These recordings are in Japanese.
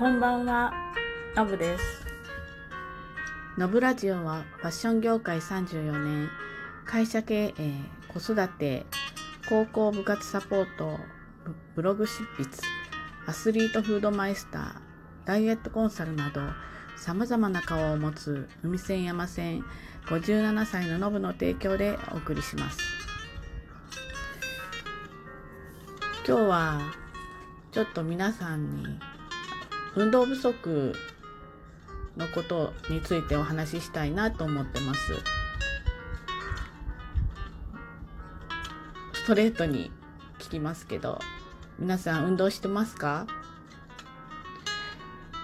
こんばんは、のぶです。のぶラジオはファッション業界34年、会社経営、子育て、高校部活サポート、ブログ執筆、アスリートフードマイスター、ダイエットコンサルなど、様々な顔を持つ海線山線57歳ののぶの提供でお送りします。今日はちょっと皆さんに運動不足のことについてお話ししたいなと思ってます。ストレートに聞きますけど、皆さん運動してますか？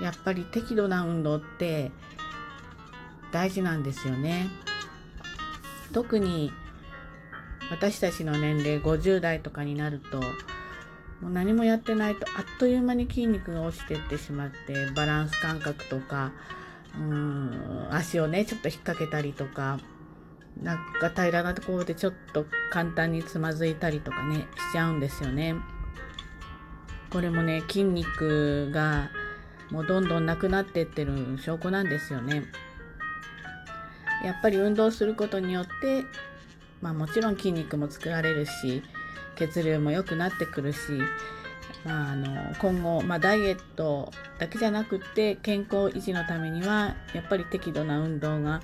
やっぱり適度な運動って大事なんですよね。特に私たちの年齢50代とかになるともう何もやってないとあっという間に筋肉が落ちてってしまってバランス感覚とかうん足をねちょっと引っ掛けたりとかなんか平らなところでちょっと簡単につまずいたりとかねしちゃうんですよね。これもね筋肉がもうどんどんなくなってってる証拠なんですよね。やっぱり運動することによってまあもちろん筋肉も作られるし血流も良くなってくるし、まあ、あの今後、まあ、ダイエットだけじゃなくって健康維持のためにはやっぱり適度な運動が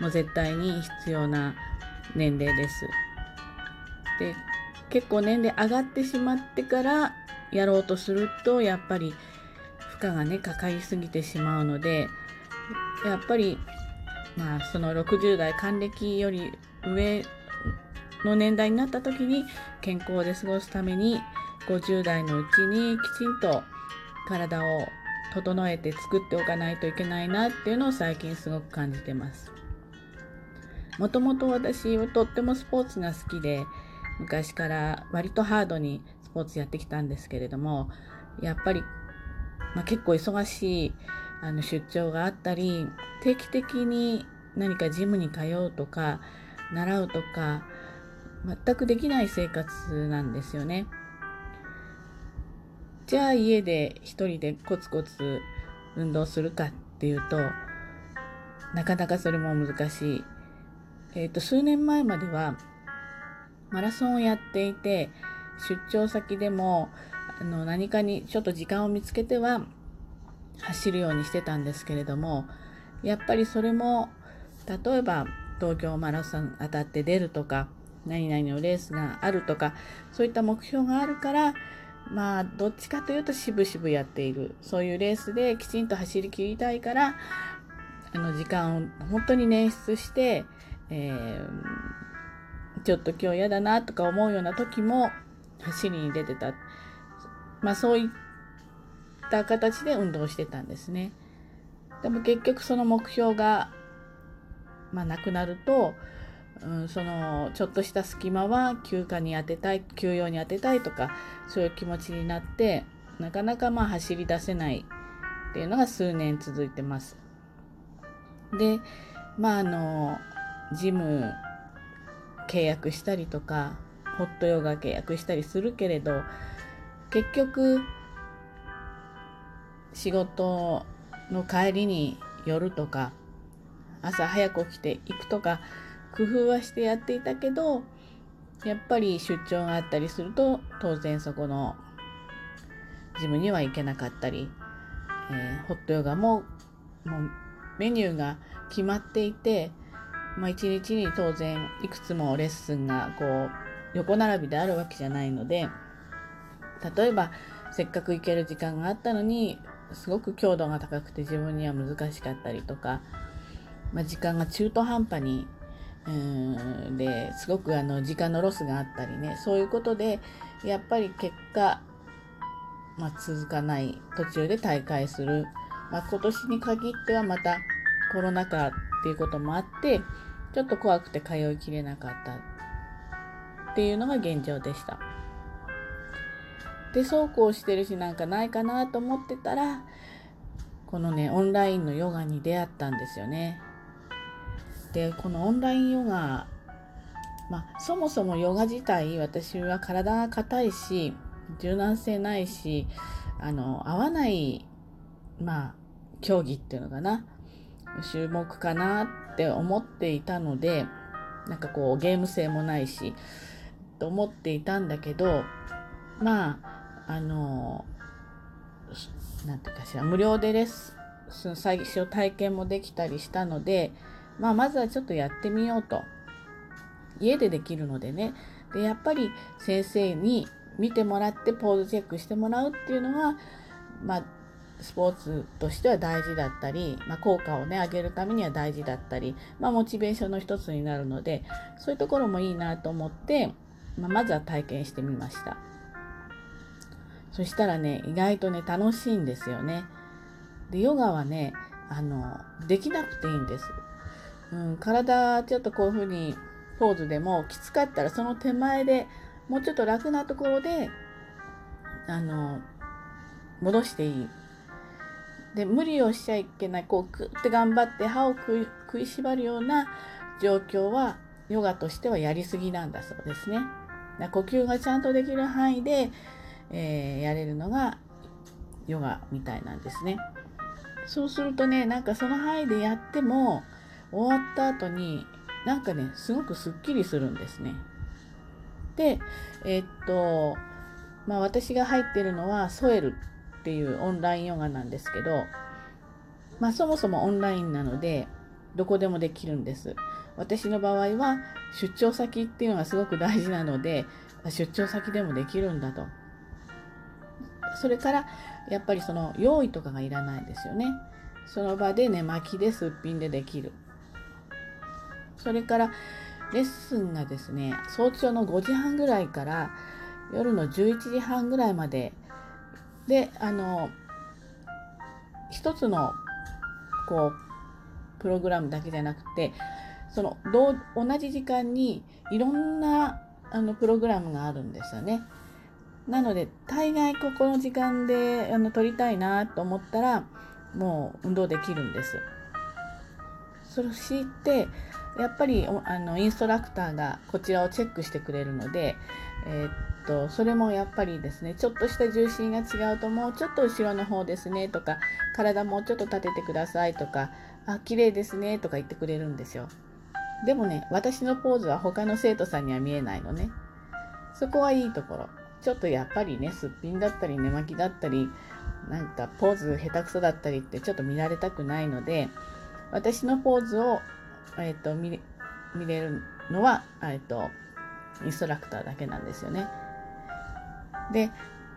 もう絶対に必要な年齢です。で結構年齢上がってしまってからやろうとするとやっぱり負荷がねかかりすぎてしまうのでやっぱりまあその60代還暦より上の年代になった時に健康で過ごすために50代のうちにきちんと体を整えて作っておかないといけないなっていうのを最近すごく感じてます。もともと私はとってもスポーツが好きで昔から割とハードにスポーツやってきたんですけれどもやっぱり、まあ、結構忙しいあの出張があったり定期的に何かジムに通うとか習うとか全くできない生活なんですよね。じゃあ家で一人でコツコツ運動するかっていうとなかなかそれも難しい。えっ、ー、と数年前まではマラソンをやっていて出張先でもあの何かにちょっと時間を見つけては走るようにしてたんですけれどもやっぱりそれも例えば東京マラソン当たって出るとか何々のレースがあるとかそういった目標があるからまあどっちかというと渋々やっているそういうレースできちんと走り切りたいからあの時間を本当に捻出して、えー、ちょっと今日嫌だなとか思うような時も走りに出てたまあそういった形で運動してたんですね。でも結局その目標が、まあ、なくなるとうん、そのちょっとした隙間は休暇に当てたい休養に当てたいとかそういう気持ちになってなかなかまあ走り出せないっていうのが数年続いてます。でまああのジム契約したりとかホットヨガ契約したりするけれど結局仕事の帰りに夜とか朝早く起きて行くとか工夫はしてやっていたけどやっぱり出張があったりすると当然そこのジムには行けなかったり、えー、ホットヨガももうメニューが決まっていて、まあ、一日に当然いくつもレッスンがこう横並びであるわけじゃないので例えばせっかく行ける時間があったのにすごく強度が高くて自分には難しかったりとか、まあ、時間が中途半端にうんですごくあの時間のロスがあったりねそういうことでやっぱり結果、まあ、続かない途中で大会する、まあ、今年に限ってはまたコロナ禍っていうこともあってちょっと怖くて通いきれなかったっていうのが現状でした。でそうこうしてるしなんかないかなと思ってたらこのねオンラインのヨガに出会ったんですよね。でこのオンラインヨガ、まあ、そもそもヨガ自体私は体が硬いし柔軟性ないしあの合わないまあ競技っていうのかな。種目かなって思っていたのでなんかこうゲーム性もないしと思っていたんだけどまああのなんていうかしら無料でレッスン最初体験もできたりしたので、まあ、まずはちょっとやってみようと。家でできるのでね。でやっぱり先生に見てもらってポーズチェックしてもらうっていうのが、まあ、スポーツとしては大事だったり、まあ、効果をね上げるためには大事だったり、まあ、モチベーションの一つになるのでそういうところもいいなと思って、まあ、まずは体験してみました。そしたらね意外とね楽しいんですよね。でヨガはねあのできなくていいんです、うん、体ちょっとこういうふうにポーズでもきつかったらその手前でもうちょっと楽なところであの戻していいで無理をしちゃいけないこうグッて頑張って歯を食いしばるような状況はヨガとしてはやりすぎなんだそうですね。呼吸がちゃんとできる範囲で、えー、やれるのがヨガみたいなんですね。そうするとねなんかその範囲でやっても終わった後になんかねすごくすっきりするんですね。でえー、っとまあ私が入ってるのはソエルっていうオンラインヨガなんですけど、まあ、そもそもオンラインなのでどこでもできるんです。私の場合は出張先っていうのがすごく大事なので出張先でもできるんだと。それからやっぱりその用意とかがいらないですよね。その場で寝巻きですっぴんでできる。それからレッスンがですね早朝の5時半ぐらいから夜の11時半ぐらいまでであの一つのこうプログラムだけじゃなくてその同じ時間にいろんなあのプログラムがあるんですよね。なので大概ここの時間であの撮りたいなと思ったらもう運動できるんです。そしてやっぱりあのインストラクターがこちらをチェックしてくれるので、えー、っとそれもやっぱりですねちょっとした重心が違うともうちょっと後ろの方ですねとか体もうちょっと立ててくださいとかあ綺麗ですねとか言ってくれるんですよ。でもね私のポーズは他の生徒さんには見えないのね。そこはいいところ。ちょっとやっぱりねすっぴんだったり寝巻きだったりなんかポーズ下手くそだったりってちょっと見られたくないので私のポーズをえっ、ー、と見見れるのは、えっ、ー、とインストラクターだけなんですよね。で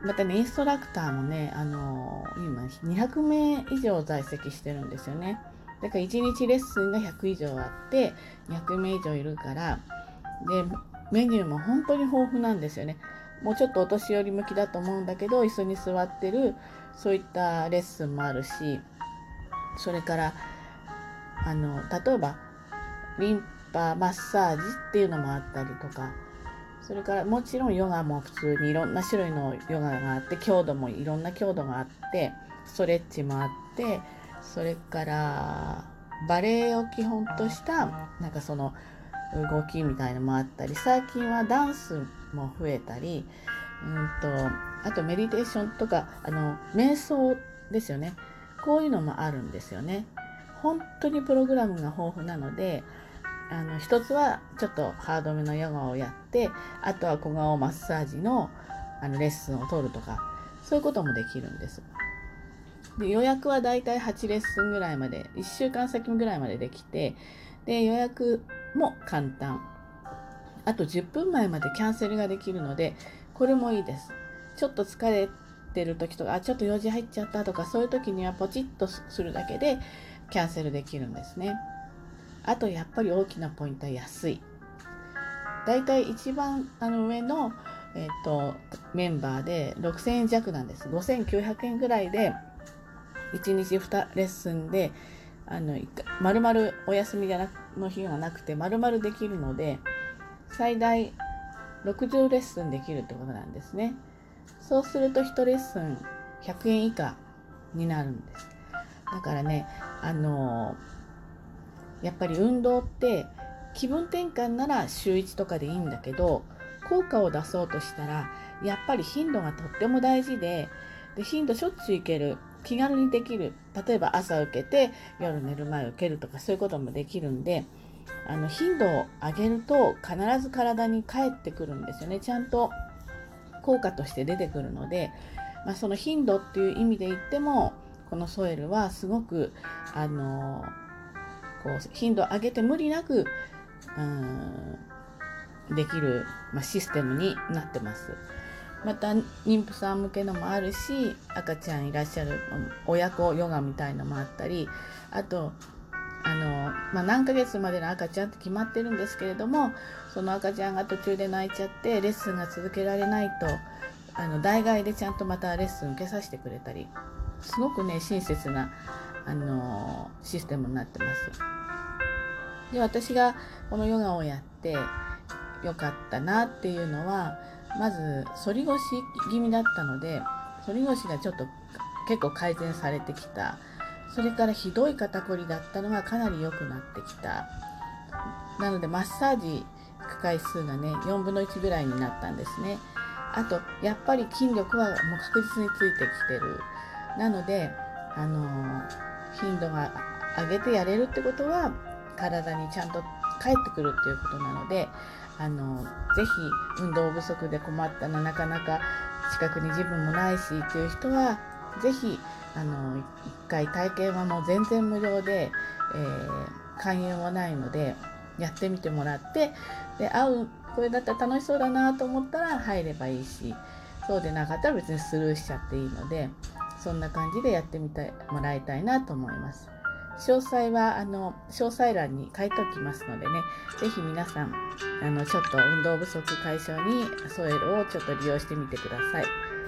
またねインストラクターもねあの今200名以上在籍してるんですよね。だから1日レッスンが100以上あって200名以上いるからでメニューも本当に豊富なんですよね。もうちょっとお年寄り向きだと思うんだけど椅子に座ってるそういったレッスンもあるしそれからあの例えばリンパマッサージっていうのもあったりとかそれからもちろんヨガも普通にいろんな種類のヨガがあって強度もいろんな強度があってストレッチもあってそれからバレエを基本としたなんかその動きみたいのもあったり最近はダンスも増えたりうんとあとメディテーションとかあの瞑想ですよね。こういうのもあるんですよね。本当にプログラムが豊富なのであの一つはちょっとハードめのヨガをやってあとは小顔マッサージのあのレッスンを取るとかそういうこともできるんです。で予約はだいたい8レッスンぐらいまで1週間先ぐらいまでできてで予約も簡単。あと10分前までキャンセルができるのでこれもいいです。ちょっと疲れてる時とかあちょっと用事入っちゃったとかそういう時にはポチッとするだけでキャンセルできるんですね。あとやっぱり大きなポイントは安い。だいたい一番あの上の、えーと、メンバーで6000円弱なんです。5900円ぐらいで1日2レッスンであの丸々お休みじゃなの日がなくて丸々できるので最大60レッスンできるってことなんですね。そうすると1レッスン100円以下になるんです。だからね、あのーやっぱり運動って気分転換なら週1とかでいいんだけど効果を出そうとしたらやっぱり頻度がとっても大事でで頻度しょっちゅう行ける気軽にできる例えば朝受けて夜寝る前受けるとかそういうこともできるんであの頻度を上げると必ず体に返ってくるんですよね。ちゃんと効果として出てくるので、まあ、その頻度っていう意味で言ってもこのソエルはすごくあのこう頻度を上げて無理なくうんできる、まあ、システムになってます。また妊婦さん向けのもあるし赤ちゃんいらっしゃる親子ヨガみたいのもあったりあとあの、まあ、何ヶ月までの赤ちゃんって決まってるんですけれどもその赤ちゃんが途中で泣いちゃってレッスンが続けられないとあの代替でちゃんとまたレッスン受けさせてくれたりすごくね親切なあのシステムになってます。で私がこのヨガをやってよかったなっていうのはまず反り腰気味だったので反り腰がちょっと結構改善されてきた。それからひどい肩こりだったのがかなり良くなってきた。なのでマッサージ行く回数がね4分の1ぐらいになったんですね。あとやっぱり筋力はもう確実についてきてる。なのであの頻度が上げてやれるってことは体にちゃんと返ってくるっていうことなのであのぜひ運動不足で困ったななかなか近くに自分もないしっていう人はぜひあの1回体験はもう全然無料で、えー、勧誘もないのでやってみてもらってで合うこれだったら楽しそうだなと思ったら入ればいいしそうでなかったら別にスルーしちゃっていいのでそんな感じでやってみてもらいたいなと思います。詳細はあの詳細欄に書いておきますのでね、是非皆さんあのちょっと運動不足解消にソエルをちょっと利用してみてください。